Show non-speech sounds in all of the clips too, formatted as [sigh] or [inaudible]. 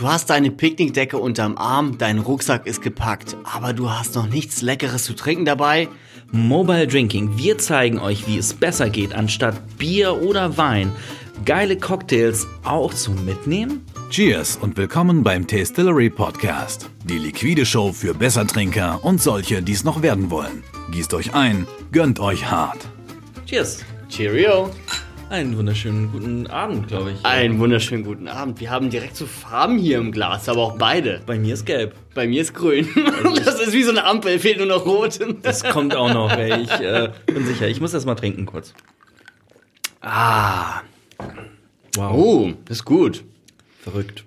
Du hast deine Picknickdecke unterm Arm, dein Rucksack ist gepackt, aber du hast noch nichts Leckeres zu trinken dabei? Mobile Drinking. Wir zeigen euch, wie es besser geht, anstatt Bier oder Wein. Geile Cocktails auch zum Mitnehmen? Cheers und willkommen beim Tastillery Podcast. Die liquide Show für Bessertrinker und solche, die es noch werden wollen. Gießt euch ein, gönnt euch hart. Cheers. Cheerio. Einen wunderschönen guten Abend, glaube ich. Einen wunderschönen guten Abend. Wir haben direkt so Farben hier im Glas, aber auch beide. Bei mir ist gelb. Bei mir ist grün. [laughs] Das ist wie so eine Ampel, fehlt nur noch rot. Das kommt auch noch, ey. Ich äh, bin sicher. Ich muss das mal trinken kurz. Ah. Wow. Oh, ist gut. Verrückt.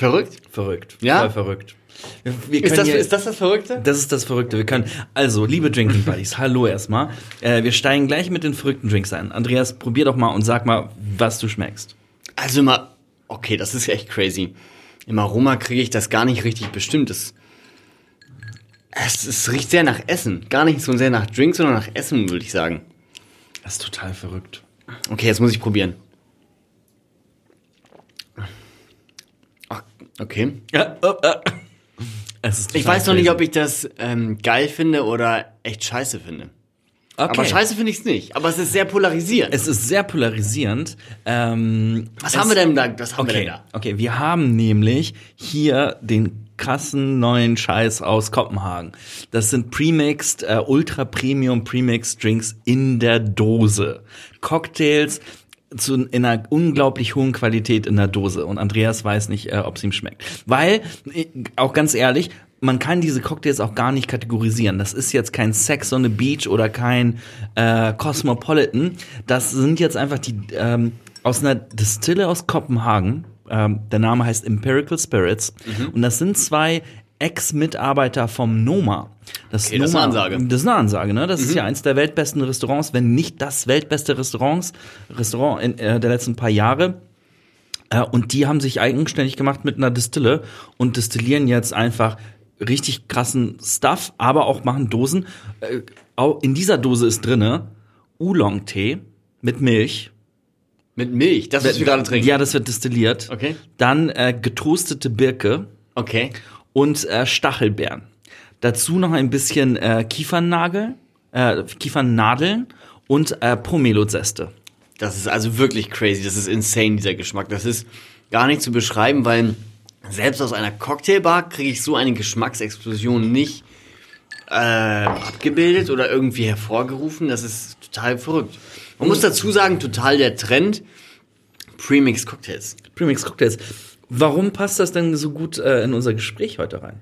Verrückt? Verrückt. Ja? Voll verrückt. Wir, wir Ist das, hier- ist das das Verrückte? Das ist das Verrückte. Wir können, also, liebe Drinking Buddies, hallo erstmal. Äh, wir steigen gleich mit den verrückten Drinks ein. Andreas, probier doch mal und sag mal, was du schmeckst. Also immer, okay, das ist echt crazy. Im Aroma kriege ich das gar nicht richtig bestimmt. Das, es, es riecht sehr nach Essen. Gar nicht so sehr nach Drink, sondern nach Essen, würde ich sagen. Das ist total verrückt. Okay, jetzt muss ich probieren. Okay. Ja. Es ist Ich weiß noch nicht, ob ich das ähm, geil finde oder echt scheiße finde. Okay. Aber scheiße finde ich es nicht. Aber es ist sehr polarisierend. Es ist sehr polarisierend. Ähm, was haben wir denn da? Was haben wir denn Okay, da? okay, wir haben nämlich hier den krassen neuen Scheiß aus Kopenhagen. Das sind Premixed, äh, Ultra Premium Premixed Drinks in der Dose. Cocktails zu, in einer unglaublich hohen Qualität in der Dose. Und Andreas weiß nicht, äh, ob es ihm schmeckt. Weil, äh, auch ganz ehrlich, man kann diese Cocktails auch gar nicht kategorisieren. Das ist jetzt kein Sex on the Beach oder kein äh, Cosmopolitan. Das sind jetzt einfach die ähm, aus einer Distille aus Kopenhagen. Ähm, der Name heißt Empirical Spirits. Mhm. Und das sind zwei Ex-Mitarbeiter vom Noma. Das, Okay, das ist eine Ansage. Mhm. Das ist eine Ansage, ne? Das ist ja eins der weltbesten Restaurants, wenn nicht das weltbeste Restaurants, Restaurant in, äh, der letzten paar Jahre. Äh, und die haben sich eigenständig gemacht mit einer Distille und destillieren jetzt einfach richtig krassen Stuff, aber auch machen Dosen. Äh, au- in dieser Dose ist drinne Oolong-Tee mit Milch. Mit Milch, das, was wir gerade trinken. Ja, das wird destilliert. Okay. Dann äh, getoastete Birke Okay. Und äh, Stachelbeeren. Dazu noch ein bisschen äh, Kiefernagel, äh, Kiefernadeln und äh, Pomelo-Zeste. Das ist also wirklich crazy. Das ist insane, dieser Geschmack. Das ist gar nicht zu beschreiben, weil selbst aus einer Cocktailbar kriege ich so eine Geschmacksexplosion nicht äh, abgebildet oder irgendwie hervorgerufen. Das ist total verrückt. Man muss dazu sagen, total der Trend. Premix Cocktails. Premix Cocktails. Warum passt das denn so gut äh, in unser Gespräch heute rein?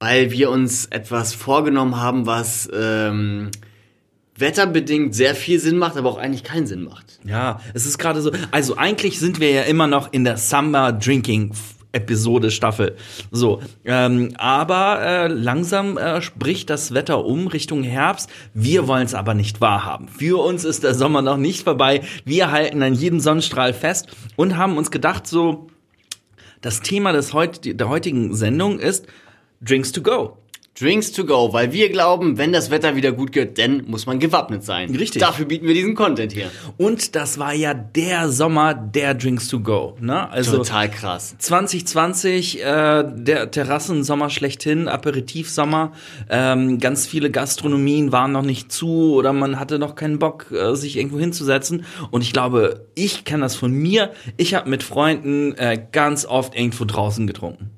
Weil wir uns etwas vorgenommen haben, was ähm, wetterbedingt sehr viel Sinn macht, aber auch eigentlich keinen Sinn macht. Ja, es ist gerade so. Also eigentlich sind wir ja immer noch in der Summer Drinking Episode Staffel. So, ähm, aber äh, langsam äh, spricht das Wetter um Richtung Herbst. Wir wollen es aber nicht wahrhaben. Für uns ist der Sommer noch nicht vorbei. Wir halten an jedem Sonnenstrahl fest und haben uns gedacht, so das Thema des heut der heutigen Sendung ist Drinks to go. Drinks to go, weil wir glauben, wenn das Wetter wieder gut wird, dann muss man gewappnet sein. Richtig. Dafür bieten wir diesen Content hier. Und das war ja der Sommer der Drinks to go. Ne? Also Total krass. 2020, äh, der Terrassensommer schlechthin, Aperitivsommer. Ähm, ganz viele Gastronomien waren noch nicht zu oder man hatte noch keinen Bock, äh, sich irgendwo hinzusetzen. Und ich glaube, ich kenne das von mir. Ich habe mit Freunden äh, ganz oft irgendwo draußen getrunken.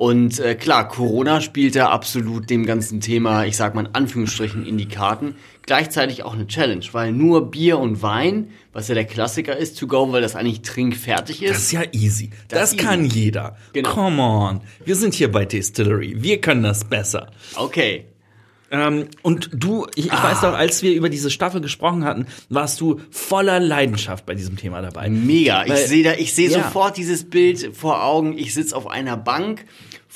Und äh, klar, Corona spielt da absolut dem ganzen Thema, ich sag mal in Anführungsstrichen, in die Karten. Gleichzeitig auch eine Challenge, weil nur Bier und Wein, was ja der Klassiker ist, to go, weil das eigentlich trinkfertig ist. Das ist ja easy. Das, kann easy. jeder. Genau. Come on. Wir sind hier bei Distillery. Wir können das besser. okay. Ähm, und du, ich, ich Ah. weiß doch, als wir über diese Staffel gesprochen hatten, warst du voller Leidenschaft bei diesem Thema dabei. Mega. Ich Weil- sehe da, ich sehe Ja. sofort dieses Bild vor Augen. Ich sitze auf einer Bank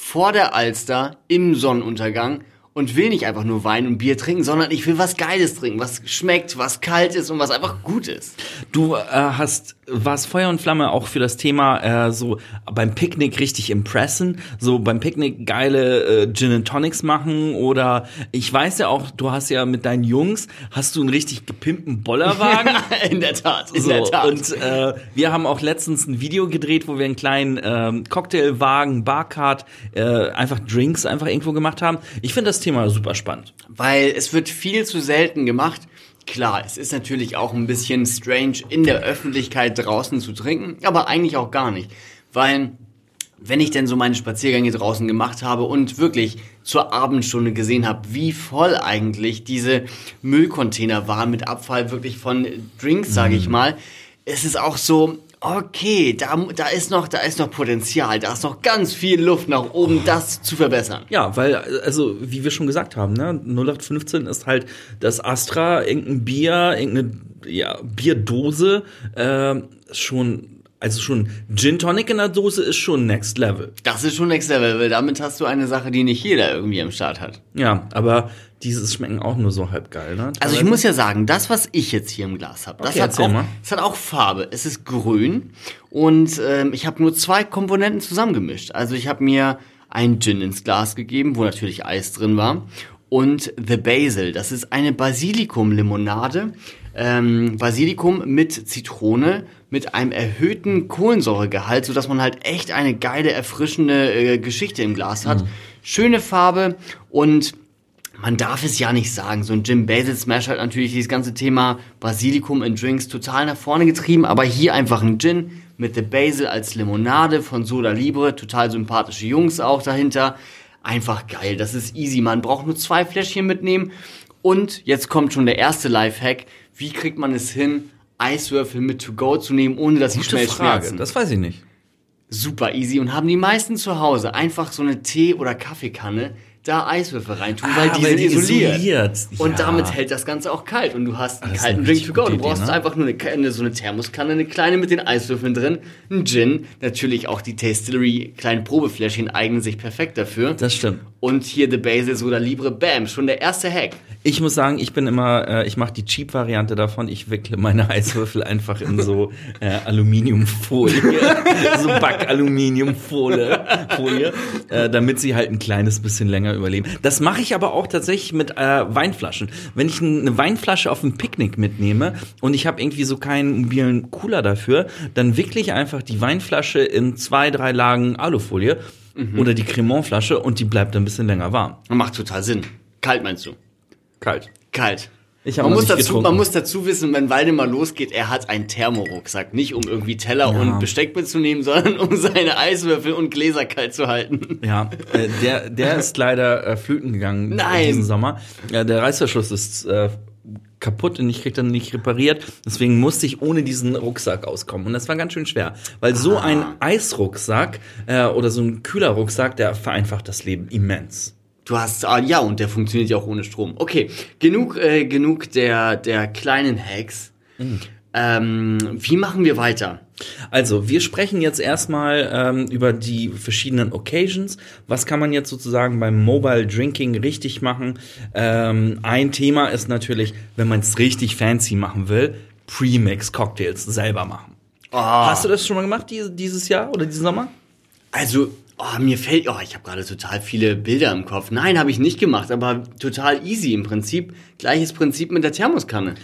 vor der Alster im Sonnenuntergang und will nicht einfach nur Wein und Bier trinken, sondern ich will was Geiles trinken, was schmeckt, was kalt ist und was einfach gut ist. Du äh, hast warst Feuer und Flamme auch für das Thema äh, so beim Picknick richtig impressen, so beim Picknick geile äh, Gin and Tonics machen oder ich weiß ja auch, du hast ja mit deinen Jungs hast du einen richtig gepimpten Bollerwagen. [laughs] in der Tat, in So, der Tat. und äh, wir haben auch letztens ein Video gedreht, wo wir einen kleinen ähm, Cocktailwagen, Barcard, äh, einfach Drinks einfach irgendwo gemacht haben. Ich finde das Thema super spannend. Weil es wird viel zu selten gemacht. Klar, es ist natürlich auch ein bisschen strange, in der Öffentlichkeit draußen zu trinken, aber eigentlich auch gar nicht. Weil, wenn ich denn so meine Spaziergänge draußen gemacht habe und wirklich zur Abendstunde gesehen habe, wie voll eigentlich diese Müllcontainer waren mit Abfall wirklich von Drinks, sage ich mal, es ist auch so, okay, da, da ist noch, da ist noch Potenzial, da ist noch ganz viel Luft nach oben, das zu verbessern. Ja, weil, also, wie wir schon gesagt haben, ne, 0815 ist halt das Astra, irgendein Bier, irgendeine ja, Bierdose, äh, schon, also schon Gin Tonic in der Dose ist schon Next Level. Das ist schon Next Level, weil damit hast du eine Sache, die nicht jeder irgendwie am Start hat. Ja, aber dieses schmecken auch nur so halb geil, ne? Also ich muss ja sagen, das, was ich jetzt hier im Glas habe, das, Okay, hat auch, das hat auch Farbe. Es ist grün und ähm, ich habe nur zwei Komponenten zusammengemischt. Also ich habe mir einen Gin ins Glas gegeben, wo natürlich Eis drin war. Und The Basil, das ist eine Basilikum-Limonade. Ähm, Basilikum mit Zitrone, mit einem erhöhten Kohlensäuregehalt, sodass man halt echt eine geile, erfrischende äh, Geschichte im Glas hat. Schöne Farbe und man darf es ja nicht sagen. So ein Jim Basil Smash hat natürlich dieses ganze Thema Basilikum in Drinks total nach vorne getrieben, aber hier einfach ein Gin mit The Basil als Limonade von Soda Libre, total sympathische Jungs auch dahinter. Einfach geil, das ist easy. Man braucht nur zwei Fläschchen mitnehmen. Und jetzt kommt schon der erste Lifehack. Wie kriegt man es hin, Eiswürfel mit to go zu nehmen, ohne dass sie schnell Frage, schmerzen? das weiß ich nicht. super easy und haben die meisten zu Hause einfach so eine Tee- oder Kaffeekanne, da Eiswürfel reintun, weil Ah, die weil sind die isoliert. isoliert. Und Ja. damit hält das Ganze auch kalt und du hast einen Das ist kalten Drink to go. Du gute Idee, brauchst ne? einfach nur eine, eine, so eine Thermoskanne, eine kleine mit den Eiswürfeln drin, ein Gin, natürlich auch die Tastillery kleinen Probefläschchen eignen sich perfekt dafür. Das stimmt. Und hier The Basil Soda Libre, bam, schon der erste Hack. Ich muss sagen, ich bin immer, äh, ich mache die Cheap-Variante davon. Ich wickle meine [laughs] Eiswürfel einfach in so äh, Aluminiumfolie, [laughs] so Back-Aluminiumfolie, Folie, äh, damit sie halt ein kleines bisschen länger überleben. Das mache ich aber auch tatsächlich mit äh, Weinflaschen. Wenn ich eine Weinflasche auf ein Picknick mitnehme und ich habe irgendwie so keinen mobilen Cooler dafür, dann wickle ich einfach die Weinflasche in zwei, drei Lagen Alufolie oder die Cremant-Flasche und die bleibt ein bisschen länger warm. Macht total Sinn. Kalt meinst du? Kalt. Kalt. Ich man, muss dazu, getrunken. man muss dazu wissen, wenn Waldemar losgeht, er hat einen Thermorucksack. Nicht um irgendwie Teller Ja. und Besteck mitzunehmen, [laughs] sondern um seine Eiswürfel und Gläser kalt zu halten. Ja, äh, der, der [laughs] ist leider äh, flöten gegangen Nein. diesen Sommer. Ja, der Reißverschluss ist äh, kaputt und ich krieg dann nicht repariert. Deswegen musste ich ohne diesen Rucksack auskommen. Und das war ganz schön schwer. Weil so ein Eisrucksack äh, oder so ein kühler Rucksack, der vereinfacht das Leben immens. Du hast, ah, ja, und der funktioniert ja auch ohne Strom. Okay, genug, äh, genug der, der kleinen Hacks. Mhm. Ähm, wie machen wir weiter? Also, wir sprechen jetzt erstmal ähm, über die verschiedenen Occasions. Was kann man jetzt sozusagen beim Mobile Drinking richtig machen? Ähm, ein Thema ist natürlich, wenn man es richtig fancy machen will, Premix-Cocktails selber machen. Ah. Hast du das schon mal gemacht die, dieses Jahr oder diesen Sommer? Also, oh, mir fällt, oh, ich habe gerade total viele Bilder im Kopf. Nein, habe ich nicht gemacht, aber total easy im Prinzip. Gleiches Prinzip mit der Thermoskanne.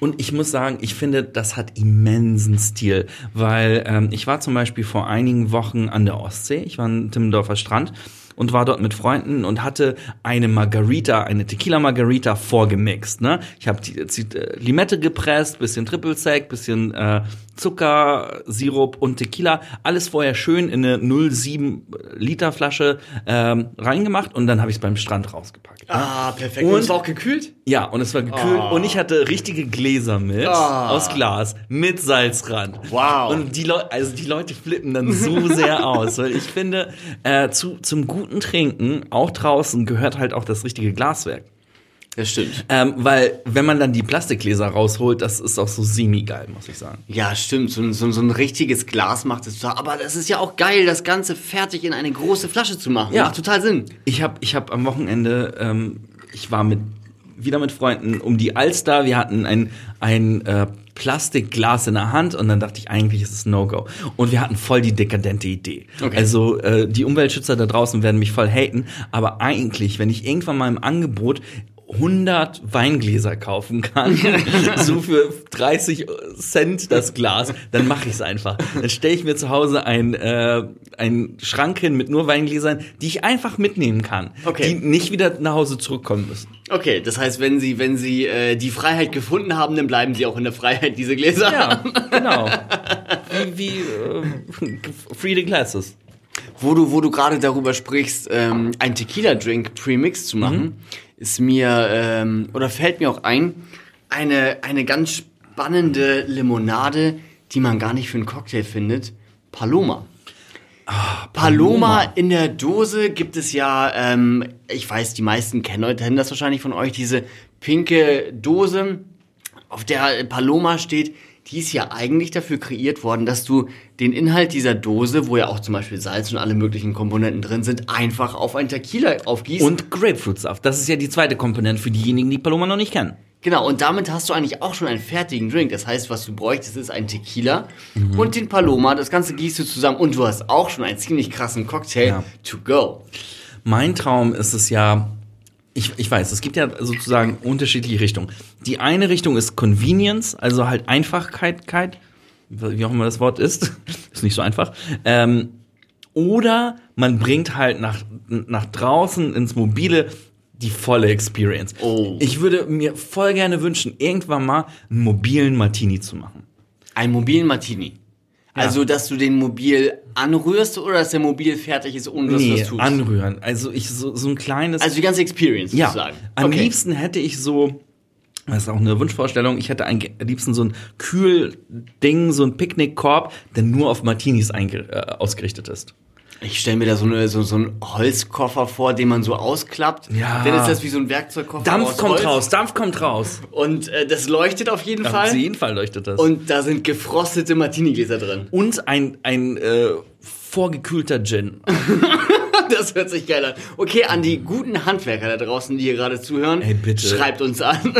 Und ich muss sagen, ich finde, das hat immensen Stil, weil ähm, ich war zum Beispiel vor einigen Wochen an der Ostsee, ich war am Timmendorfer Strand und war dort mit Freunden und hatte eine Margarita, eine Tequila Margarita vorgemixt. Ne? Ich habe die, die äh, Limette gepresst, bisschen Triple Sec, bisschen äh, Zucker, Sirup und Tequila, alles vorher schön in eine 0,7 Liter Flasche ähm, reingemacht und dann habe ich es beim Strand rausgepackt. Ah, perfekt. Und- Und es war auch gekühlt? Ja, und es war gekühlt Oh. und ich hatte richtige Gläser mit Ah. aus Glas mit Salzrand. Wow. Und die Leute, also die Leute flippen dann so sehr [laughs] aus, weil ich finde, äh, zu, zum guten Trinken, auch draußen, gehört halt auch das richtige Glaswerk. Das stimmt. Ähm, weil, wenn man dann die Plastikgläser rausholt, das ist auch so semi-geil, muss ich sagen. Ja, stimmt. So, ein- so, so ein richtiges Glas macht es aber das ist ja auch geil, das Ganze fertig in eine große Flasche zu machen. Ja. Macht total Sinn. Ich habe ich hab am Wochenende, ähm, ich war mit wieder mit Freunden um die Alster. Wir hatten ein, ein äh, Plastikglas in der Hand und dann dachte ich, eigentlich ist es No-Go. Und wir hatten voll die dekadente Idee. Okay. Also äh, die Umweltschützer da draußen werden mich voll haten, aber eigentlich, wenn ich irgendwann mal im Angebot 100 Weingläser kaufen kann, [laughs] so für 30 Cent das Glas, dann mache ich es einfach. Dann stelle ich mir zu Hause ein, äh, einen Schrank hin mit nur Weingläsern, die ich einfach mitnehmen kann, Okay. die nicht wieder nach Hause zurückkommen müssen. Okay, das heißt, wenn Sie, wenn Sie äh, die Freiheit gefunden haben, dann bleiben Sie auch in der Freiheit, diese Gläser. Ja, genau. [laughs] Wie, wie äh, Free the Glasses. Wo du, wo du gerade darüber sprichst, ähm, ein Tequila-Drink Premix zu machen, ist mir, ähm, oder fällt mir auch ein, eine, eine ganz spannende Limonade, die man gar nicht für einen Cocktail findet. Paloma. Paloma in der Dose gibt es ja, ähm, ich weiß, die meisten kennen, kennen das wahrscheinlich von euch, diese pinke Dose, auf der Paloma steht. Die ist ja eigentlich dafür kreiert worden, dass du den Inhalt dieser Dose, wo ja auch zum Beispiel Salz und alle möglichen Komponenten drin sind, einfach auf ein Tequila aufgießt. Und Grapefruitsaft. Das ist ja die zweite Komponente für diejenigen, die Paloma noch nicht kennen. Genau, und damit hast du eigentlich auch schon einen fertigen Drink. Das heißt, was du bräuchtest, ist ein Tequila und den Paloma. Das Ganze gießt du zusammen und du hast auch schon einen ziemlich krassen Cocktail Ja. to go. Mein Traum ist es ja, ich, ich weiß, es gibt ja sozusagen unterschiedliche Richtungen. Die eine Richtung ist Convenience, also halt Einfachkeit, wie auch immer das Wort ist, [laughs] ist nicht so einfach. Ähm, oder man bringt halt nach, nach draußen ins Mobile die volle Experience. Oh. Ich würde mir voll gerne wünschen, irgendwann mal einen mobilen Martini zu machen. Einen mobilen Martini. Also, dass du den mobil anrührst oder dass der mobil fertig ist, ohne dass du Nee, das tust? anrühren. Also ich so, so ein kleines. also die ganze Experience Ja, sozusagen. am Okay. liebsten hätte ich so, das ist auch eine Wunschvorstellung, ich hätte am liebsten so ein Kühlding, so ein Picknickkorb, der nur auf Martinis äh, ausgerichtet ist. Ich stelle mir da so, eine, so, so einen Holzkoffer vor, den man so ausklappt. Ja. Dann ist das wie so ein Werkzeugkoffer Dampf aus kommt Holz. raus, Dampf kommt raus. Und äh, das leuchtet auf jeden Auf Fall. jeden Fall leuchtet das. Und da sind gefrostete Martini-Gläser drin. Und ein, ein äh, vorgekühlter Gin. [laughs] Das hört sich geil an. Okay, an die guten Handwerker da draußen, die hier gerade zuhören, Ey, bitte. schreibt uns an.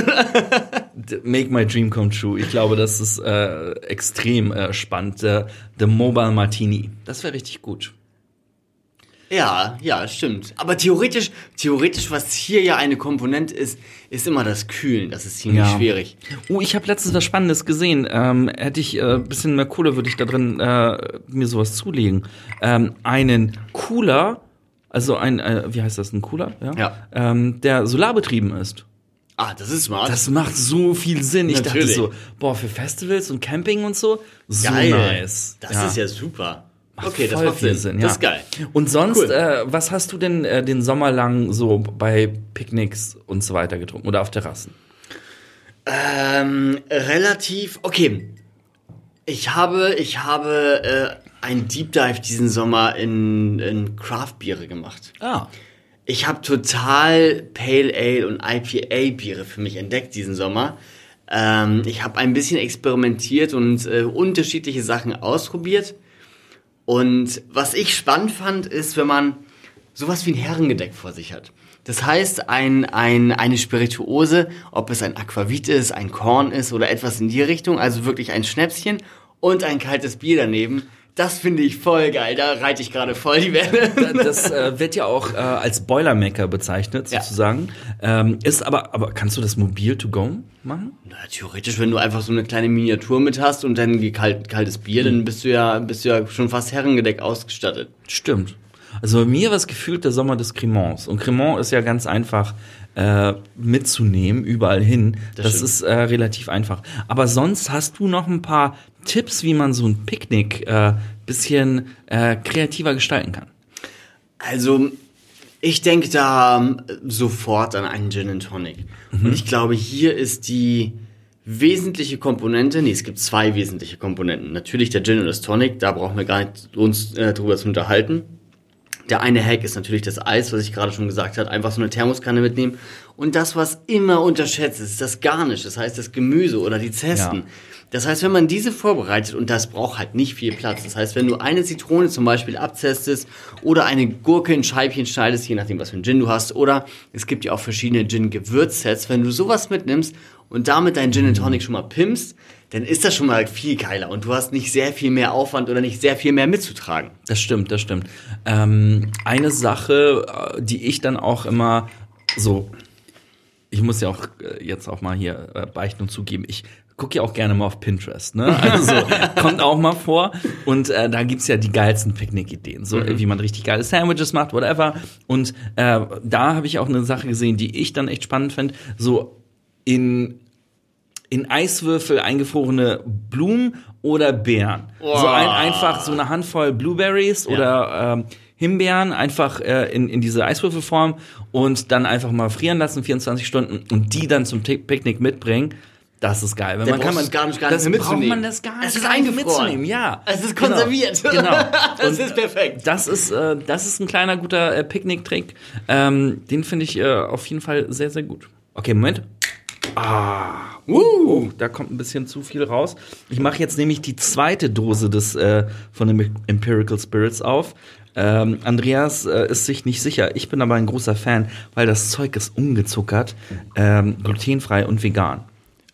Make my dream come true. Ich glaube, das ist äh, extrem äh, spannend. Der, der Mobile Martini. Das wäre richtig gut. Ja, ja, stimmt. Aber theoretisch, theoretisch, was hier ja eine Komponente ist, ist immer das Kühlen. Das ist ziemlich Ja. schwierig. Oh, ich habe letztens was Spannendes gesehen. Ähm, hätte ich äh, bisschen mehr Kohle, würde ich da drin äh, mir sowas zulegen. Ähm, einen Cooler, also ein, äh, wie heißt das, ein Cooler? Ja. Ja. Ähm, der solarbetrieben ist. Ah, das ist smart. Das macht so viel Sinn. Ich Natürlich. dachte so, boah, für Festivals und Camping und so, so geil. nice. Das ist ja super. Okay, das macht viel Sinn. ja. Das ist geil. Und sonst, Cool. äh, was hast du denn äh, den Sommer lang so bei Picknicks und so weiter getrunken oder auf Terrassen? Ähm, relativ. Okay. Ich habe, ich habe äh, einen Deep Dive diesen Sommer in, in Craft-Biere gemacht. Ah. Ich habe total Pale Ale und IPA Biere für mich entdeckt diesen Sommer. Ähm, ich habe ein bisschen experimentiert und äh, unterschiedliche Sachen ausprobiert. Und was ich spannend fand, ist, wenn man sowas wie ein Herrengedeck vor sich hat. Das heißt, ein, ein, eine Spirituose, ob es ein Aquavit ist, ein Korn ist oder etwas in die Richtung, also wirklich ein Schnäpschen und ein kaltes Bier daneben. Das finde ich voll geil. Da reite ich gerade voll die Welle. Das äh, wird ja auch äh, als Boilermaker bezeichnet, Ja. sozusagen. Ähm, ist aber, aber kannst du das mobil to go machen? Na, theoretisch, wenn du einfach so eine kleine Miniatur mit hast und dann kalt, kaltes Bier, dann bist du ja, bist du ja schon fast Herrengedeck ausgestattet. Stimmt. Also bei mir war es gefühlt der Sommer des Cremants. Und Cremant ist ja ganz einfach äh, mitzunehmen, überall hin. Das, Das ist äh, relativ einfach. Aber sonst hast du noch ein paar Tipps, wie man so ein Picknick äh, bisschen äh, kreativer gestalten kann. Also, ich denke da ähm, sofort an einen Gin and Tonic. Und ich glaube, hier ist die wesentliche Komponente, nee, es gibt zwei wesentliche Komponenten. Natürlich der Gin und das Tonic, da brauchen wir gar nicht uns äh, drüber zu unterhalten. Der eine Hack ist natürlich das Eis, was ich gerade schon gesagt habe. Einfach so eine Thermoskanne mitnehmen. Und das, was immer unterschätzt ist, ist das Garnisch. Das heißt, das Gemüse oder die Zesten. Ja. Das heißt, wenn man diese vorbereitet, und das braucht halt nicht viel Platz. Das heißt, wenn du eine Zitrone zum Beispiel abzestest oder eine Gurke in Scheibchen schneidest, je nachdem, was für einen Gin du hast, oder es gibt ja auch verschiedene Gin-Gewürzsets. Wenn du sowas mitnimmst und damit dein Gin and Tonic schon mal pimpst, dann ist das schon mal viel geiler und du hast nicht sehr viel mehr Aufwand oder nicht sehr viel mehr mitzutragen. Das stimmt, das stimmt. Ähm, eine Sache, äh, die ich dann auch immer so, ich muss ja auch äh, jetzt auch mal hier äh, beichten und zugeben, ich gucke ja auch gerne mal auf Pinterest, ne? [laughs] Also kommt auch mal vor. Und äh, da gibt's ja die geilsten Picknick-Ideen, so wie man richtig geile Sandwiches macht, whatever. Und äh, da habe ich auch eine Sache gesehen, die ich dann echt spannend fand. So in in Eiswürfel eingefrorene Blumen oder Beeren. Wow. So ein, einfach so eine Handvoll Blueberries oder ähm, Himbeeren einfach äh, in, in diese Eiswürfelform und dann einfach mal frieren lassen, 24 Stunden und die dann zum Picknick mitbringen. Das ist geil. Wenn man kann man gar nicht- gar nicht das braucht mitzunehmen. man das gar nicht, Es ist eingefroren. mitzunehmen. Ja, Es ist Genau. konserviert. Genau. [laughs] Es Und ist perfekt. Das ist äh, das ist ein kleiner guter äh, Picknick-Trick. Ähm, den finde ich äh, auf jeden Fall sehr sehr gut. Okay, Moment. Ah, uh, oh, da kommt ein bisschen zu viel raus. Ich mache jetzt nämlich die zweite Dose des äh, von den Empirical Spirits auf. Ähm, Andreas äh, ist sich nicht sicher. Ich bin aber ein großer Fan, weil das Zeug ist ungezuckert, ähm, glutenfrei und vegan.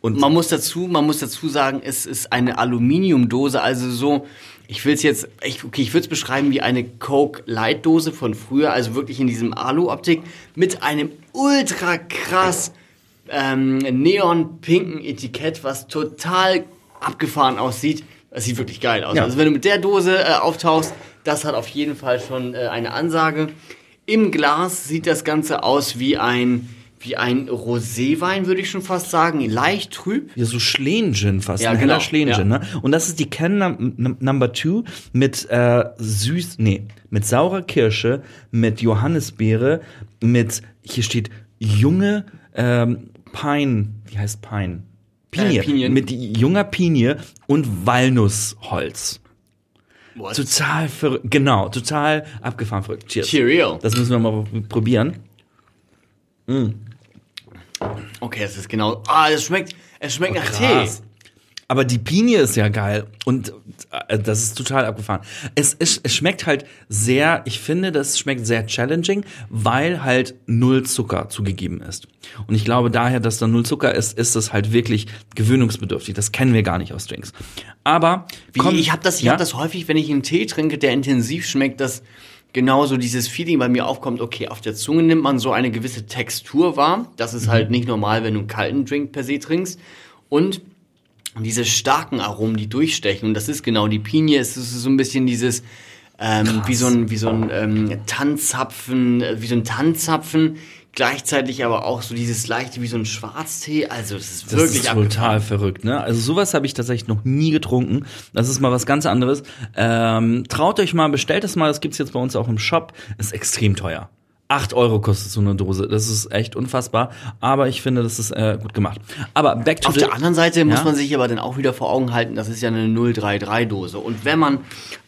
Und Man muss dazu, man muss dazu sagen, es ist eine Aluminiumdose, also so, ich will es jetzt, ich, okay, ich würde es beschreiben wie eine Coke Light Dose von früher, also wirklich in diesem Alu-Optik mit einem ultra krass ähm, neon-pinken Etikett, was total abgefahren aussieht. Das sieht wirklich geil aus. Ja. Also wenn du mit der Dose äh, auftauchst, das hat auf jeden Fall schon äh, eine Ansage. Im Glas sieht das Ganze aus wie ein wie ein Roséwein, würde ich schon fast sagen, leicht trüb. Ja, so Schleen-Gin fast. Ja, ein genau, heller Schleen-Gin, ja. ne? Und das ist die Can Num- Number Two mit äh, süß, nee, mit saurer Kirsche, mit Johannisbeere, mit, hier steht junge ähm, Pine, wie heißt Pine? Pinie. Äh, Pinien. Mit junger Pinie und Walnussholz. What? Total verrückt, genau, total abgefahren verrückt. Cheers. Cheerio. Das müssen wir mal probieren. Okay, es ist genau. Ah, es schmeckt, es schmeckt nach Tee. Aber die Pinie ist ja geil und äh, das ist total abgefahren. Es, es, es schmeckt halt sehr, ich finde, das schmeckt sehr challenging, weil halt null Zucker zugegeben ist. Und ich glaube daher, dass da null Zucker ist, ist es halt wirklich gewöhnungsbedürftig. Das kennen wir gar nicht aus Drinks. Aber Wie, komm- ich habe das, ich ja? hab das häufig, wenn ich einen Tee trinke, der intensiv schmeckt, dass genauso dieses Feeling bei mir aufkommt, okay, auf der Zunge nimmt man so eine gewisse Textur wahr. Das ist halt nicht normal, wenn du einen kalten Drink per se trinkst. Und diese starken Aromen, die durchstechen, und das ist genau die Pinie, es ist so ein bisschen dieses, ähm, wie so ein, wie so ein ähm, Tanzzapfen, äh, wie so ein Tanzzapfen, gleichzeitig aber auch so dieses leichte wie so ein Schwarztee. Also das ist Das wirklich ist total verrückt, ne? Also sowas habe ich tatsächlich noch nie getrunken. Das ist mal was ganz anderes. Ähm, traut euch mal, bestellt es mal. Das gibt's jetzt bei uns auch im Shop. Ist extrem teuer. 8 Euro kostet so eine Dose. Das ist echt unfassbar. Aber ich finde, das ist äh, gut gemacht. Aber back to Auf der anderen Seite muss Ja? man sich aber dann auch wieder vor Augen halten, das ist ja eine 033-Dose. Und wenn man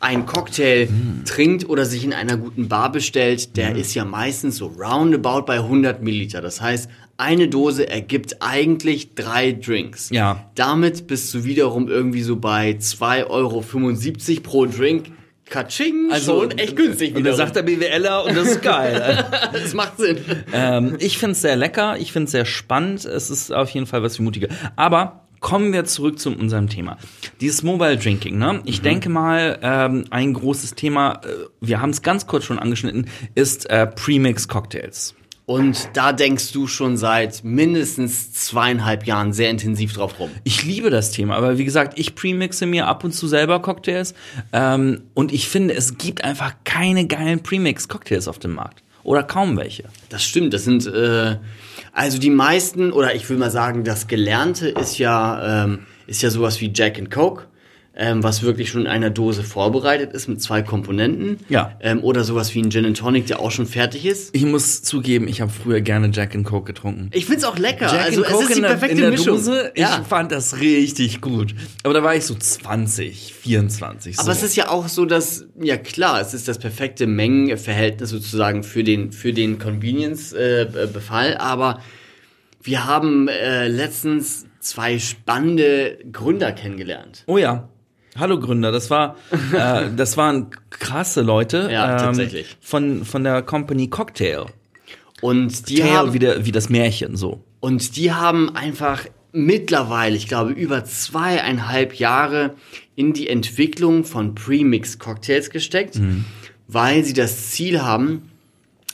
einen Cocktail Hm. trinkt oder sich in einer guten Bar bestellt, der ist ja meistens so roundabout bei 100 Milliliter. Das heißt, eine Dose ergibt eigentlich drei Drinks. Ja. Damit bist du wiederum irgendwie so bei 2,75 Euro pro Drink. Katsching, schon echt günstig Also, Und da sagt der BWLer und das ist geil. [laughs] das macht Sinn. ähm, ich finde es sehr lecker, ich finde es sehr spannend. Es ist auf jeden Fall was für Mutige. Aber kommen wir zurück zu unserem Thema. Dieses Mobile Drinking, ne? Ich denke mal, ähm, ein großes Thema, äh, wir haben es ganz kurz schon angeschnitten, ist äh, Premix Cocktails. Und da denkst du schon seit mindestens zweieinhalb Jahren sehr intensiv drauf rum. Ich liebe das Thema, aber wie gesagt, ich premixe mir ab und zu selber Cocktails ähm, und ich finde, es gibt einfach keine geilen Premix-Cocktails auf dem Markt. Oder kaum welche. Das stimmt, das sind äh, also die meisten, oder ich will mal sagen, das Gelernte ist ja, ähm, ist ja sowas wie Jack and Coke. Ähm, was wirklich schon in einer Dose vorbereitet ist mit zwei Komponenten. Ja. Ähm, oder sowas wie ein Gin and Tonic, der auch schon fertig ist. Ich muss zugeben, ich habe früher gerne Jack and Coke getrunken. Ich find's auch lecker. Jack also es ist die in der, perfekte in der Mischung. Dose, ja. ich fand das richtig gut. Aber da war ich so 20, 24. So. Aber es ist ja auch so, dass, ja klar, es ist das perfekte Mengenverhältnis sozusagen für den, für den Convenience-Befall, aber wir haben äh, letztens zwei spannende Gründer kennengelernt. Oh ja. Hallo Gründer, das war, [laughs] äh, das waren krasse Leute. Ja, tatsächlich. Von, von der Company Cocktail. Und die Tail haben, wie, der, wie das Märchen, so. Und die haben einfach mittlerweile, ich glaube, über zweieinhalb Jahre in die Entwicklung von Premix Cocktails gesteckt, weil sie das Ziel haben,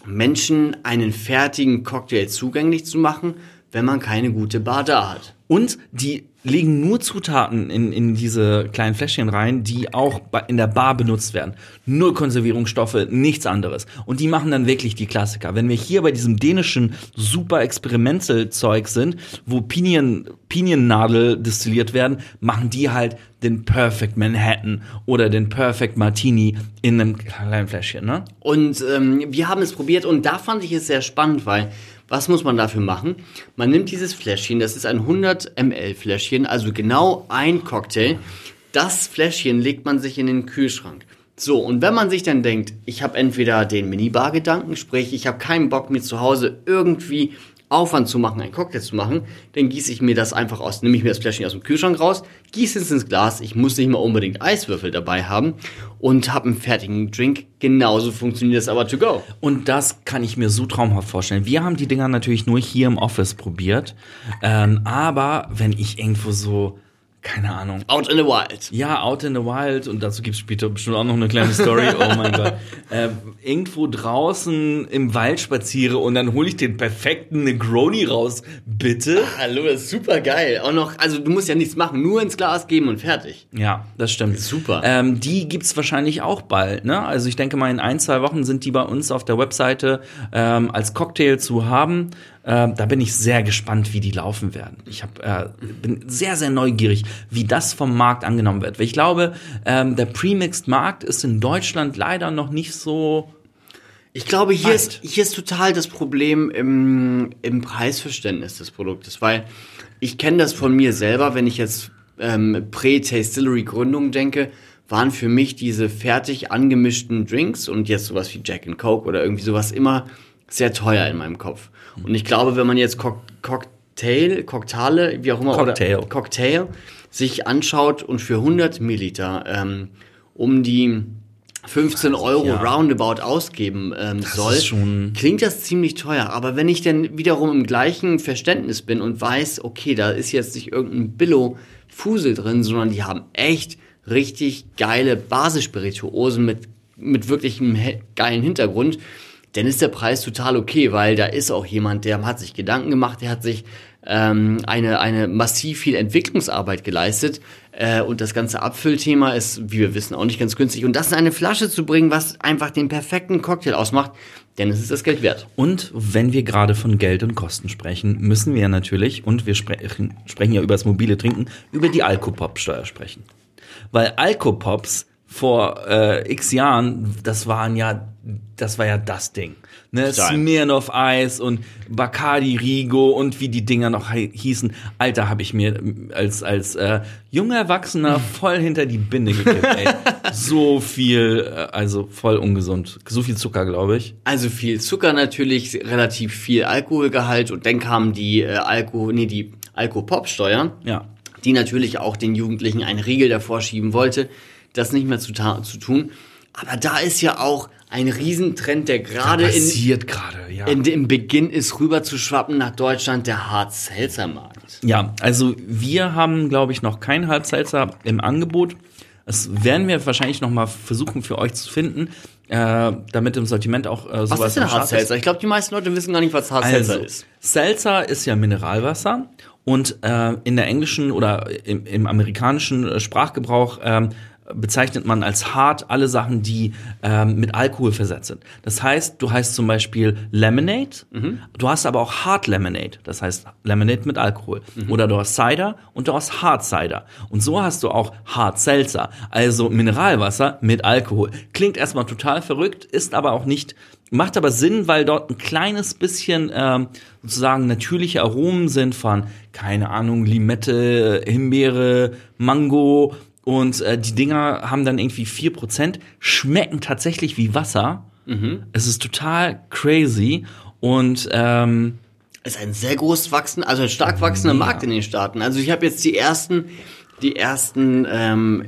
Menschen einen fertigen Cocktail zugänglich zu machen, wenn man keine gute Bar da hat. Und die legen nur Zutaten in, in diese kleinen Fläschchen rein, die auch in der Bar benutzt werden. Null Konservierungsstoffe, nichts anderes. Und die machen dann wirklich die Klassiker. Wenn wir hier bei diesem dänischen super Experimental-Zeug sind, wo Pinien, Piniennadel destilliert werden, machen die halt den Perfect Manhattan oder den Perfect Martini in einem kleinen Fläschchen, ne? Und ähm, wir haben es probiert und da fand ich es sehr spannend, weil was muss man dafür machen? Man nimmt dieses Fläschchen, das ist ein 100 ml Fläschchen, also genau ein Cocktail. Das Fläschchen legt man sich in den Kühlschrank. So, und wenn man sich dann denkt, ich habe entweder den Minibar-Gedanken, sprich, ich habe keinen Bock, mir zu Hause irgendwie Aufwand zu machen, einen Cocktail zu machen, dann gieße ich mir das einfach aus, nehme ich mir das Fläschchen aus dem Kühlschrank raus, gieße es ins Glas, ich muss nicht mal unbedingt Eiswürfel dabei haben und habe einen fertigen Drink. Genauso funktioniert es aber to go. Und das kann ich mir so traumhaft vorstellen. Wir haben die Dinger natürlich nur hier im Office probiert. Ähm, aber wenn ich irgendwo so, keine Ahnung, Out in the wild. ja, out in the wild, und dazu gibt's später bestimmt auch noch eine kleine Story, [laughs] oh mein Gott, äh, irgendwo draußen im Wald spaziere und dann hole ich den perfekten Negroni raus, bitte? Hallo, das ist super geil. Auch noch, also du musst ja nichts machen, nur ins Glas geben und fertig. Ja, das stimmt. Super. Ähm, die gibt's wahrscheinlich auch bald. Ne? Also ich denke mal, in ein, zwei Wochen sind die bei uns auf der Webseite ähm, als Cocktail zu haben. Ähm, da bin ich sehr gespannt, wie die laufen werden. Ich hab, äh, bin sehr, sehr neugierig, wie das vom Markt angenommen wird. Weil ich glaube, ähm, der Premixed-Markt ist in Deutschland leider noch nicht so... Ich glaube, hier Weit. ist, hier ist total das Problem im, im Preisverständnis des Produktes, weil ich kenne das von mir selber, wenn ich jetzt ähm, Prä-Tastillery-Gründung denke, waren für mich diese fertig angemischten Drinks und jetzt sowas wie Jack and Coke oder irgendwie sowas immer sehr teuer in meinem Kopf. Und ich glaube, wenn man jetzt Cock Cocktail, Cocktaile, wie auch immer, Cocktail. oder Cocktail sich anschaut und für 100 Milliliter ähm, um die 15 Euro ja. roundabout ausgeben ähm, soll, ist schon- klingt das ziemlich teuer. Aber wenn ich dann wiederum im gleichen Verständnis bin und weiß, okay, da ist jetzt nicht irgendein Billo-Fusel drin, sondern die haben echt richtig geile Basisspirituosen mit, mit wirklich einem geilen Hintergrund, dann ist der Preis total okay, weil da ist auch jemand, der hat sich Gedanken gemacht, der hat sich ähm, eine, eine massiv viel Entwicklungsarbeit geleistet äh, und das ganze Abfüllthema ist, wie wir wissen, auch nicht ganz günstig. Und das in eine Flasche zu bringen, was einfach den perfekten Cocktail ausmacht, denn es ist das Geld wert. Und wenn wir gerade von Geld und Kosten sprechen, müssen wir natürlich, und wir sprechen, sprechen ja über das mobile Trinken, über die Alkopop-Steuer sprechen. Weil Alkopops vor äh, x Jahren, das waren ja, das war ja das Ding. Ne? Smirnoff Eis und Bacardi Rigo und wie die Dinger noch hießen. Alter, habe ich mir als als äh, junger Erwachsener [laughs] voll hinter die Binde gekippt. Ey. So viel, äh, also voll ungesund. So viel Zucker, glaube ich. Also viel Zucker natürlich, relativ viel Alkoholgehalt und dann kam die äh, Alkohol, nee, die Alkopop-Steuer. Ja. die natürlich auch den Jugendlichen einen Riegel davor schieben wollte, das nicht mehr zu, zu tun. Aber da ist ja auch ein Riesentrend, der gerade in, ja. in, im Beginn ist, rüber zu schwappen nach Deutschland, der Hard-Seltzer-Markt. Ja, also wir haben, glaube ich, noch kein Halbselzer im Angebot. Das werden wir wahrscheinlich noch mal versuchen für euch zu finden, äh, damit im Sortiment auch äh, sowas Was ist denn Hard-Seltzer? Ich glaube, die meisten Leute wissen gar nicht, was Hard-Seltzer Also, ist. Seltzer ist ja Mineralwasser und äh, in der englischen oder im, im amerikanischen Sprachgebrauch ähm, bezeichnet man als hart alle Sachen, die ähm, mit Alkohol versetzt sind. Das heißt, du heißt zum Beispiel Lemonade, du hast aber auch Hard Lemonade, das heißt Lemonade mit Alkohol. Oder du hast Cider und du hast Hard Cider. Und so hast du auch Hard Seltzer, also Mineralwasser mit Alkohol. Klingt erstmal total verrückt, ist aber auch nicht Macht aber Sinn, weil dort ein kleines bisschen ähm, sozusagen natürliche Aromen sind von, keine Ahnung, Limette, Himbeere, Mango und äh, die Dinger haben dann irgendwie 4%, schmecken tatsächlich wie Wasser. Es ist total crazy und ähm, ist ein sehr groß wachsender, also ein stark wachsender Markt in den Staaten. Also ich habe jetzt die ersten, die ersten ähm,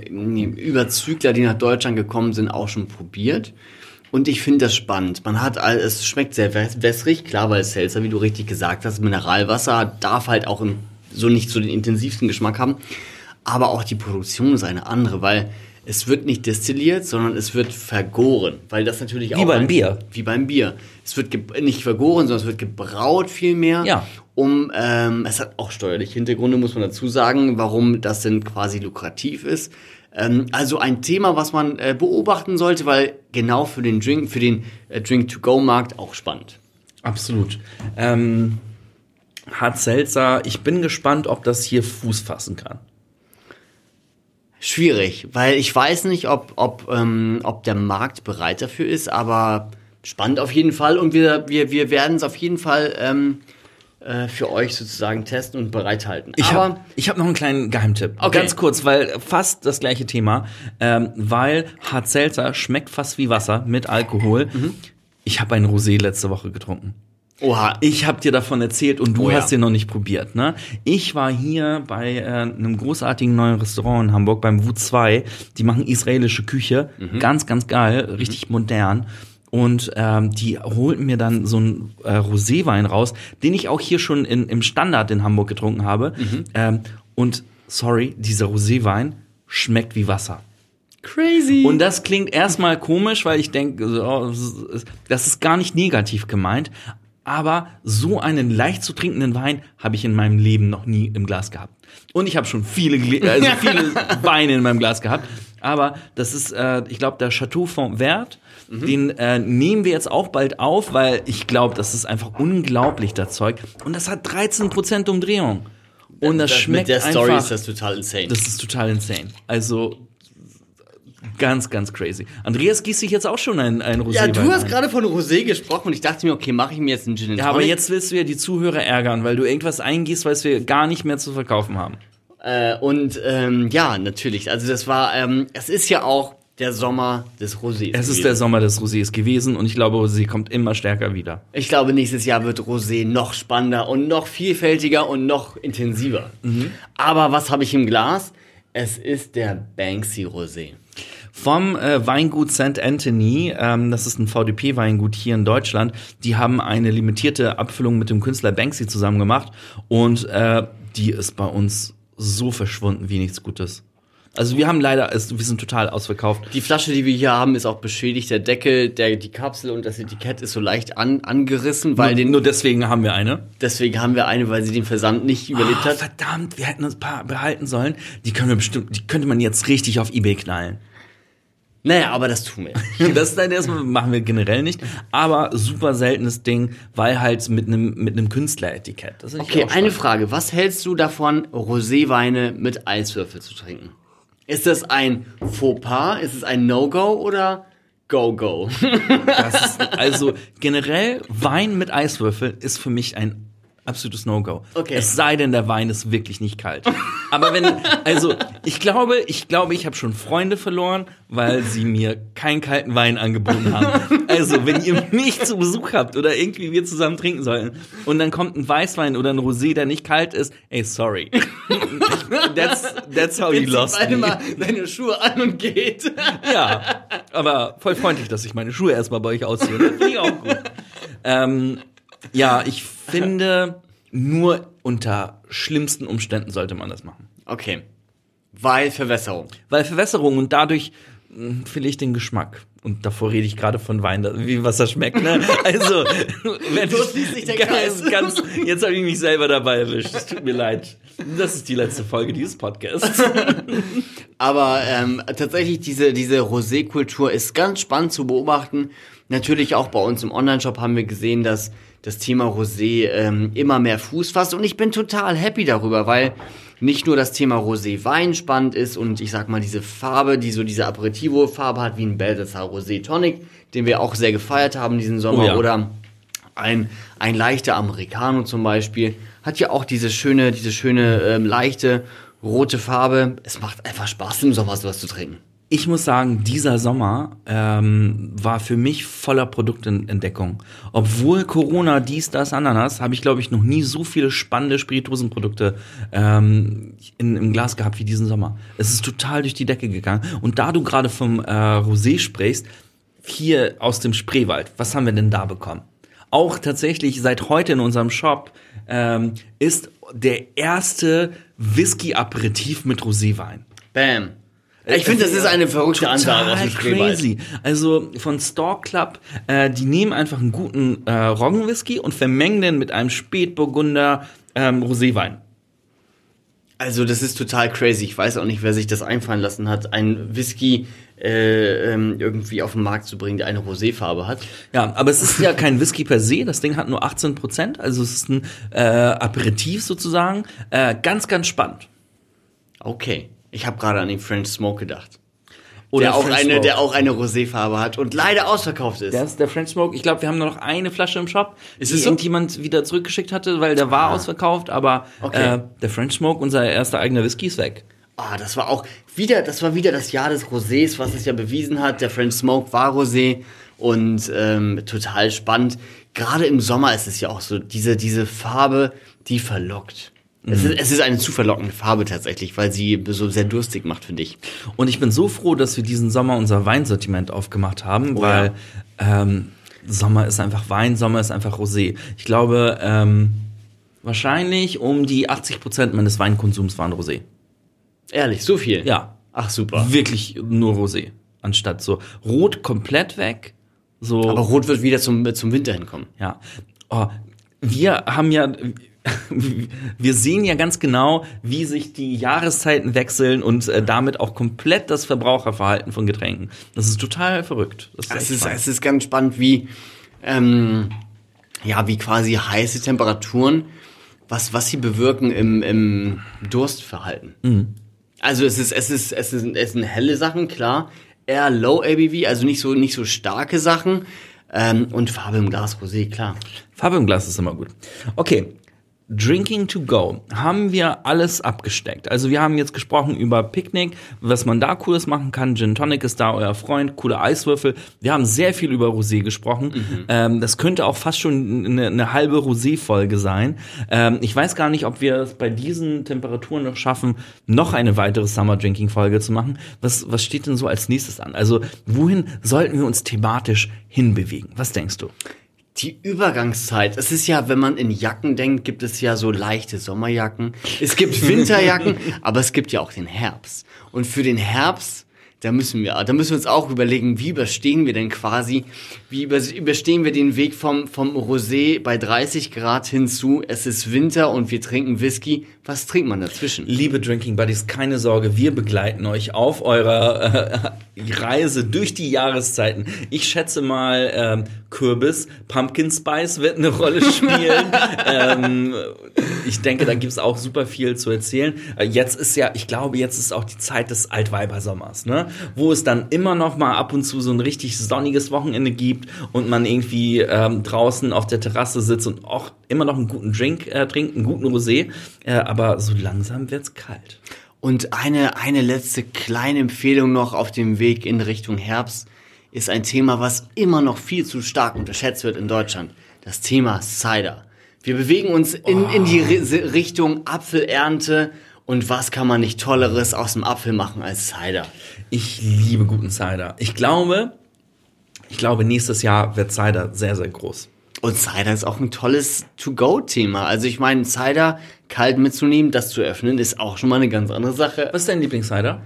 Überzügler, die nach Deutschland gekommen sind, auch schon probiert. Und ich finde das spannend. Man hat, es schmeckt sehr wäss- wässrig, klar, weil Seltzer, wie du richtig gesagt hast, Mineralwasser darf halt auch im, so nicht so den intensivsten Geschmack haben. Aber auch die Produktion ist eine andere, weil es wird nicht destilliert, sondern es wird vergoren, weil das natürlich auch beim ein- Bier. wie beim Bier. Es wird nicht vergoren, sondern es wird gebraut vielmehr. Ja. Um, ähm, es hat auch steuerliche Hintergründe, muss man dazu sagen, warum das denn quasi lukrativ ist. Ähm, also ein Thema, was man äh, beobachten sollte, weil genau für den Drink, für den äh, Drink-to-Go-Markt auch spannend. absolut. Ähm, Hart Seltzer, ich bin gespannt, ob das hier Fuß fassen kann. Schwierig, weil ich weiß nicht, ob, ob, ähm, ob der Markt bereit dafür ist, aber spannend auf jeden Fall und wir, wir, wir werden es auf jeden Fall ähm, äh, für euch sozusagen testen und bereithalten. Ich aber habe ich hab noch einen kleinen Geheimtipp. Okay. Ganz kurz, weil fast das gleiche Thema. Ähm, weil Hart Seltzer schmeckt fast wie Wasser mit Alkohol. Mhm. Ich habe ein Rosé letzte Woche getrunken. Oha, Ich habe dir davon erzählt und du Oh ja. hast den noch nicht probiert. Ne? Ich war hier bei äh, einem großartigen neuen Restaurant in Hamburg, beim Wu 2. Die machen israelische Küche. Mhm. Ganz, ganz geil, richtig modern. Und ähm, die holten mir dann so einen äh, Roséwein raus, den ich auch hier schon in, im Standard in Hamburg getrunken habe. Mhm. Ähm, und sorry, dieser Roséwein schmeckt wie Wasser. crazy. Und das klingt erstmal komisch, weil ich denke, das ist gar nicht negativ gemeint. Aber so einen leicht zu trinkenden Wein habe ich in meinem Leben noch nie im Glas gehabt. Und ich habe schon viele, also [laughs] viele Weine in meinem Glas gehabt. Aber das ist, äh, ich glaube, der Chateau Font Vert. Den äh, nehmen wir jetzt auch bald auf, weil ich glaube, das ist einfach unglaublich, das Zeug. Und das hat 13% Umdrehung. Und das, schmeckt mit der Story einfach. ist das total insane. Das ist total insane. Also ganz, ganz crazy. Andreas gießt sich jetzt auch schon ein, ein Rosé. ja, du hast gerade von Rosé gesprochen und ich dachte mir, okay, mache ich mir jetzt einen Gin Ja, aber jetzt willst du ja die Zuhörer ärgern, weil du irgendwas eingießt, was wir gar nicht mehr zu verkaufen haben. Äh, und ähm, ja, natürlich. Also das war, ähm, es ist ja auch der Sommer des Rosés. Es ist gewesen. der Sommer des Rosés gewesen und ich glaube, Rosé kommt immer stärker wieder. Ich glaube, nächstes Jahr wird Rosé noch spannender und noch vielfältiger und noch intensiver. Mhm. Aber was habe ich im Glas? Es ist der Banksy Rosé. Vom äh, Weingut St. Anthony, ähm, das ist ein VDP-Weingut hier in Deutschland, die haben eine limitierte Abfüllung mit dem Künstler Banksy zusammen gemacht und äh, die ist bei uns so verschwunden wie nichts Gutes. Also wir haben leider, wir sind total ausverkauft. Die Flasche, die wir hier haben, ist auch beschädigt. Der Deckel, der, die Kapsel und das Etikett ist so leicht an, angerissen, weil Nur, den, nur deswegen haben wir eine. deswegen haben wir eine, weil sie den Versand nicht überlebt Ah, hat. verdammt, wir hätten uns ein paar behalten sollen. Die können wir bestimmt, die könnte man jetzt richtig auf Ebay knallen. Naja, aber das tun wir. [laughs] Das dann erstmal machen wir generell nicht, aber super seltenes Ding, weil halt mit einem mit einem Künstleretikett. Das ist Okay, eine. Frage. Was hältst du davon, Roséweine mit Eiswürfel zu trinken? Ist das ein Fauxpas? Ist es ein No-Go oder Go-Go? Das ist, also generell Wein mit Eiswürfel ist für mich ein absolutes No-Go. Okay. Es sei denn, der Wein ist wirklich nicht kalt. Aber wenn, also ich glaube, ich glaube, ich habe schon Freunde verloren, weil sie mir keinen kalten Wein angeboten haben. Also wenn ihr mich zu Besuch habt oder irgendwie wir zusammen trinken sollen und dann kommt ein Weißwein oder ein Rosé, der nicht kalt ist, ey, sorry. That's, that's how you lost me. mal seine Schuhe an und geht. Ja, aber voll freundlich, dass ich meine Schuhe erstmal bei euch ausziehe. Finde ich auch gut. ähm, ja, ich finde, nur unter schlimmsten Umständen sollte man das machen. Okay. Weil Verwässerung. Weil Verwässerung und dadurch mh, verliere ich den Geschmack. Und davor rede ich gerade von Wein, wie was das schmeckt. Ne? [laughs] Also, wenn So schließt sich der Kreis. ganz, jetzt habe ich mich selber dabei erwischt. Es tut mir leid. Das ist die letzte Folge dieses Podcasts. [laughs] Aber ähm, tatsächlich, diese, diese Rosé-Kultur ist ganz spannend zu beobachten. Natürlich auch bei uns im Online-Shop haben wir gesehen, dass das Thema Rosé ähm, immer mehr Fuß fasst. Und ich bin total happy darüber, weil nicht nur das Thema Rosé-Wein spannend ist und ich sag mal diese Farbe, die so diese Aperitivo-Farbe hat, wie ein Balthasar Rosé Tonic, den wir auch sehr gefeiert haben diesen Sommer, Oh ja. oder ein, ein leichter Americano zum Beispiel, hat ja auch diese schöne, diese schöne, ähm, leichte, rote Farbe. Es macht einfach Spaß, im Sommer sowas zu trinken. Ich muss sagen, dieser Sommer ähm, war für mich voller Produktentdeckung. Obwohl Corona dies, das, Ananas, habe ich, glaube ich, noch nie so viele spannende Spirituosenprodukte ähm, in, im Glas gehabt wie diesen Sommer. Es ist total durch die Decke gegangen. Und da du gerade vom äh, Rosé sprichst, hier aus dem Spreewald, was haben wir denn da bekommen? Auch tatsächlich seit heute in unserem Shop ähm, ist der erste Whisky-Aperitif mit Roséwein. Bam. Ich finde, das ist eine verrückte Ansage aus dem Spreewald. crazy. Also von Stork Club, äh, die nehmen einfach einen guten äh, Roggenwhisky und vermengen den mit einem Spätburgunder ähm, Roséwein. Also das ist total crazy. Ich weiß auch nicht, wer sich das einfallen lassen hat, einen Whisky äh, ähm, irgendwie auf den Markt zu bringen, der eine Roséfarbe hat. Ja, aber es ist ja kein Whisky per se. Das Ding hat nur 18 Prozent. Also es ist ein äh, Aperitif sozusagen. Äh, ganz, ganz spannend. Okay. Ich habe gerade an den French Smoke gedacht. Oder der auch French eine, Smoke. der auch eine Roséfarbe hat und leider ausverkauft ist. Das ist der French Smoke. Ich glaube, wir haben nur noch eine Flasche im Shop, Ist die es so? irgendjemand wieder zurückgeschickt hatte, weil der war ausverkauft. Aber Okay. äh, der French Smoke, unser erster eigener Whisky, ist weg. Ah, das war auch wieder, das war wieder das Jahr des Rosés, was es ja bewiesen hat. Der French Smoke war Rosé und ähm, total spannend. Gerade im Sommer ist es ja auch so, diese, diese Farbe, die verlockt. Es, ist, es ist eine zu verlockende Farbe tatsächlich, weil sie so sehr durstig macht, finde ich. Und ich bin so froh, dass wir diesen Sommer unser Weinsortiment aufgemacht haben, weil ähm, Sommer ist einfach Wein, Sommer ist einfach Rosé. Ich glaube, ähm, wahrscheinlich um die 80 Prozent meines Weinkonsums waren Rosé. Ehrlich, so viel? Ja, Ach, super. wirklich nur Rosé. Anstatt so Rot komplett weg. So, Aber Rot wird wieder zum, zum Winter hinkommen. ja. Oh, wir haben ja, wir sehen ja ganz genau, wie sich die Jahreszeiten wechseln und äh, damit auch komplett das Verbraucherverhalten von Getränken. Das ist total verrückt. Das Es echt ist, spannend. es ist ganz spannend, wie, ähm, ja, wie quasi heiße Temperaturen, was, was sie bewirken im, im Durstverhalten. Also es ist, es ist, es ist, es sind helle Sachen, klar. Eher low ABV, also nicht so, nicht so starke Sachen. Ähm, und Farbe im Glas Rosé, klar. Farbe im Glas ist immer gut. Okay. Drinking to go. Haben wir alles abgesteckt. Also wir haben jetzt gesprochen über Picknick, was man da cooles machen kann. Gin Tonic ist da euer Freund, coole Eiswürfel. Wir haben sehr viel über Rosé gesprochen. Ähm, das könnte auch fast schon eine, eine halbe Rosé-Folge sein. Ähm, ich weiß gar nicht, ob wir es bei diesen Temperaturen noch schaffen, noch eine weitere Summer Drinking Folge zu machen. Was, was steht denn so als nächstes an? Also wohin sollten wir uns thematisch hinbewegen? Was denkst du? Die Übergangszeit. Es ist ja, wenn man in Jacken denkt, gibt es ja so leichte Sommerjacken. Es gibt [laughs] Winterjacken, aber es gibt ja auch den Herbst. Und für den Herbst, da müssen wir, da müssen wir uns auch überlegen, wie überstehen wir denn quasi, wie über, überstehen wir den Weg vom, vom Rosé bei 30 Grad hinzu, es ist Winter und wir trinken Whisky. Was trinkt man dazwischen? Liebe Drinking Buddies, keine Sorge, wir begleiten euch auf eurer äh, [laughs] Reise durch die Jahreszeiten. Ich schätze mal, ähm, Kürbis, Pumpkin Spice wird eine Rolle [laughs] spielen. ähm, ich denke, da gibt's auch super viel zu erzählen. Äh, jetzt ist ja, ich glaube, jetzt ist auch die Zeit des Altweibersommers, ne? Wo es dann immer noch mal ab und zu so ein richtig sonniges Wochenende gibt und man irgendwie ähm, draußen auf der Terrasse sitzt und auch immer noch einen guten Drink äh, trinkt, einen guten Rosé. Äh, aber so langsam wird's kalt. Und eine, eine letzte kleine Empfehlung noch auf dem Weg in Richtung Herbst ist ein Thema, was immer noch viel zu stark unterschätzt wird in Deutschland. Das Thema Cider. Wir bewegen uns in, in die Ri- Richtung Apfelernte und was kann man nicht Tolleres aus dem Apfel machen als Cider? Ich liebe guten Cider. Ich glaube, ich glaube, nächstes Jahr wird Cider sehr, sehr groß. Und Cider ist auch ein tolles To-Go-Thema. Also ich meine, Cider kalt mitzunehmen, das zu öffnen, ist auch schon mal eine ganz andere Sache. Was ist dein Lieblingscider?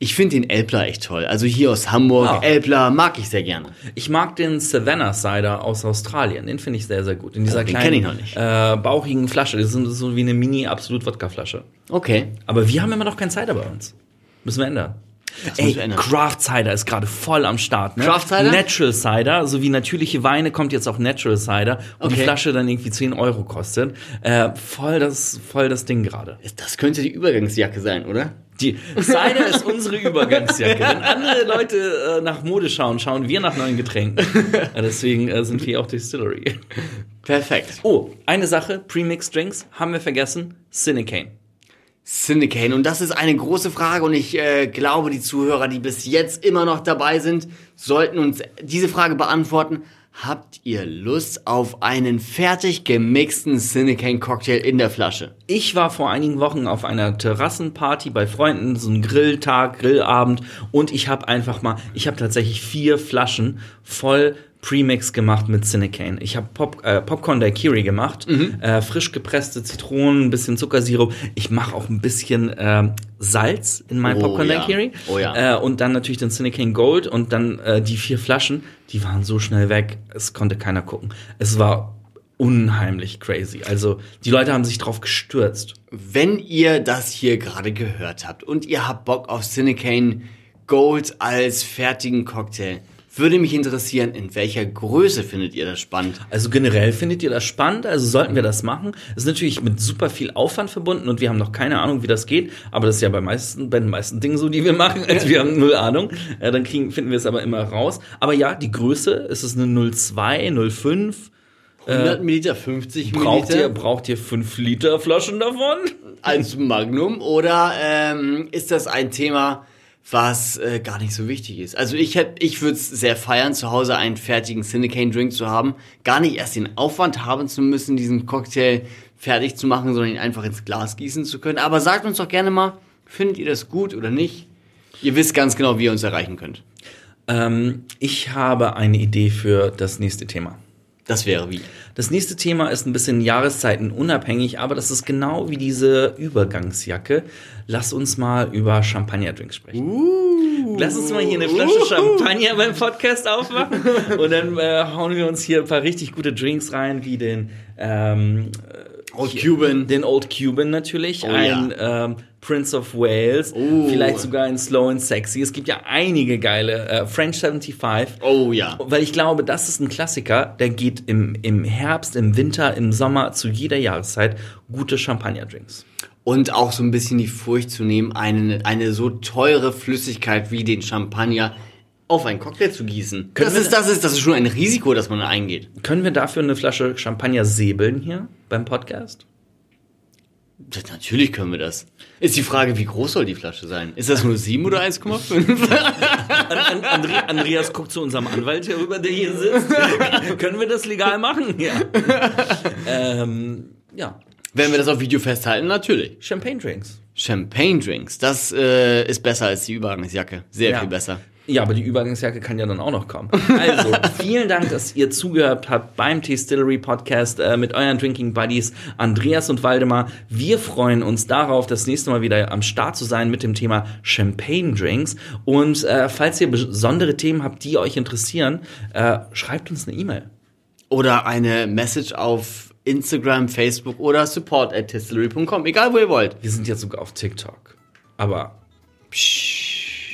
Ich finde den Elbler echt toll. Also hier aus Hamburg, Ja. Elbler mag ich sehr gerne. Ich mag den Savannah Cider aus Australien. Den finde ich sehr, sehr gut. In dieser Oh, den kleinen, ich noch nicht. Äh, bauchigen Flasche. Das ist so wie eine Mini-Absolut-Wodka-Flasche. Okay. Aber wir haben immer noch keinen Cider bei uns. Müssen wir ändern. Ey. Craft Cider ist gerade voll am Start. Ne? Craft Cider? Natural Cider, so wie natürliche Weine kommt jetzt auch Natural Cider, wo die Okay. Flasche dann irgendwie 10 Euro kostet. Äh, voll das, voll das Ding gerade. Das könnte die Übergangsjacke sein, oder? Die Cider ist unsere Übergangsjacke. Wenn andere Leute äh, nach Mode schauen, schauen wir nach neuen Getränken. Deswegen äh, sind wir auch Distillery. Perfekt. Oh, eine Sache, Premixed Drinks, haben wir vergessen, Cinecane. Syndicate. Und das ist eine große Frage und ich äh, glaube, die Zuhörer, die bis jetzt immer noch dabei sind, sollten uns diese Frage beantworten. Habt ihr Lust auf einen fertig gemixten Syndicate Cocktail in der Flasche? Ich war vor einigen Wochen auf einer Terrassenparty bei Freunden, so ein Grilltag, Grillabend und ich habe einfach mal, ich habe tatsächlich vier Flaschen voll Premix gemacht mit Cinecane. Ich habe Pop, äh, Popcorn Daiquiri gemacht, äh, frisch gepresste Zitronen, ein bisschen Zuckersirup. Ich mache auch ein bisschen ähm, Salz in mein Oh Popcorn ja. Daiquiri. Oh ja. Äh, und dann natürlich den Cinecane Gold und dann äh, die vier Flaschen, die waren so schnell weg, es konnte keiner gucken. Es war unheimlich crazy. Also die Leute haben sich drauf gestürzt. Wenn ihr das hier gerade gehört habt und ihr habt Bock auf Cinecane Gold als fertigen Cocktail, würde mich interessieren, in welcher Größe findet ihr das spannend? Also generell findet ihr das spannend, also sollten wir das machen. Es ist natürlich mit super viel Aufwand verbunden und wir haben noch keine Ahnung, wie das geht, aber das ist ja bei, meisten, bei den meisten Dingen so, die wir machen, also wir haben null Ahnung. Äh, dann kriegen, finden wir es aber immer raus. Aber ja, die Größe, ist es eine 02, 05? 100 Milliliter, 50 Braucht ihr, Milliliter braucht ihr 5 Liter Flaschen davon? als Magnum oder ähm, ist das ein Thema, was äh, gar nicht so wichtig ist? Also ich hätt, ich würde es sehr feiern, zu Hause einen fertigen Cinecane Drink zu haben, gar nicht erst den Aufwand haben zu müssen, diesen Cocktail fertig zu machen, sondern ihn einfach ins Glas gießen zu können. Aber sagt uns doch gerne mal, findet ihr das gut oder nicht? Ihr wisst ganz genau, wie ihr uns erreichen könnt. Ähm, ich habe eine Idee für das nächste Thema. Das wäre wie. Das nächste Thema ist ein bisschen jahreszeitenunabhängig, aber das ist genau wie diese Übergangsjacke. Lass uns mal über Champagnerdrinks sprechen. Lass uns mal hier eine Flasche Champagner beim Podcast aufmachen und dann äh, hauen wir uns hier ein paar richtig gute Drinks rein, wie den ähm, Old Cuban. den Old Cuban natürlich, Oh, ein ja. ähm, Prince of Wales, Oh. vielleicht sogar ein Slow and Sexy. Es gibt ja einige geile äh, French 75. Oh ja. Weil ich glaube, das ist ein Klassiker, der geht im, im Herbst, im Winter, im Sommer, zu jeder Jahreszeit gute Champagnerdrinks. Und auch so ein bisschen die Furcht zu nehmen, eine, eine so teure Flüssigkeit wie den Champagner auf einen Cocktail zu gießen. Das ist, das, ist, das ist schon ein Risiko, das man eingeht. Können wir dafür eine Flasche Champagner säbeln hier beim Podcast? Das, natürlich können wir das. Ist die Frage, wie groß soll die Flasche sein? Ist das nur 7 oder 1,5? An, an, Andre, Andreas guckt zu unserem Anwalt hier rüber, der hier sitzt. [laughs] Können wir das legal machen? Ja. ähm, ja. Wenn wir das auf Video festhalten, natürlich. Champagne Drinks. Champagne Drinks, das äh, ist besser als die Übergangsjacke. Sehr Ja. viel besser. Ja, aber die Übergangsjacke kann ja dann auch noch kommen. Also, [laughs] vielen Dank, dass ihr zugehört habt beim Distillery Podcast äh, mit euren Drinking Buddies Andreas und Waldemar. Wir freuen uns darauf, das nächste Mal wieder am Start zu sein mit dem Thema Champagne Drinks. Und äh, falls ihr besondere Themen habt, die euch interessieren, äh, schreibt uns eine E-Mail. Oder eine Message auf Instagram, Facebook oder support at. Egal, wo ihr wollt. Wir sind jetzt sogar auf TikTok. Aber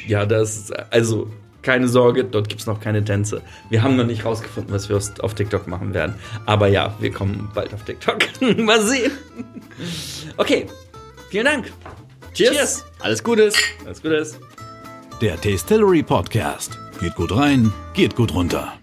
ja, das also keine Sorge, dort gibt's noch keine Tänze. Wir haben noch nicht rausgefunden, was wir auf TikTok machen werden. Aber ja, wir kommen bald auf TikTok. [laughs] Mal sehen. Okay, vielen Dank. Cheers. Cheers. Alles Gutes. Alles Gute. Der Tastillery Podcast. Geht gut rein, geht gut runter.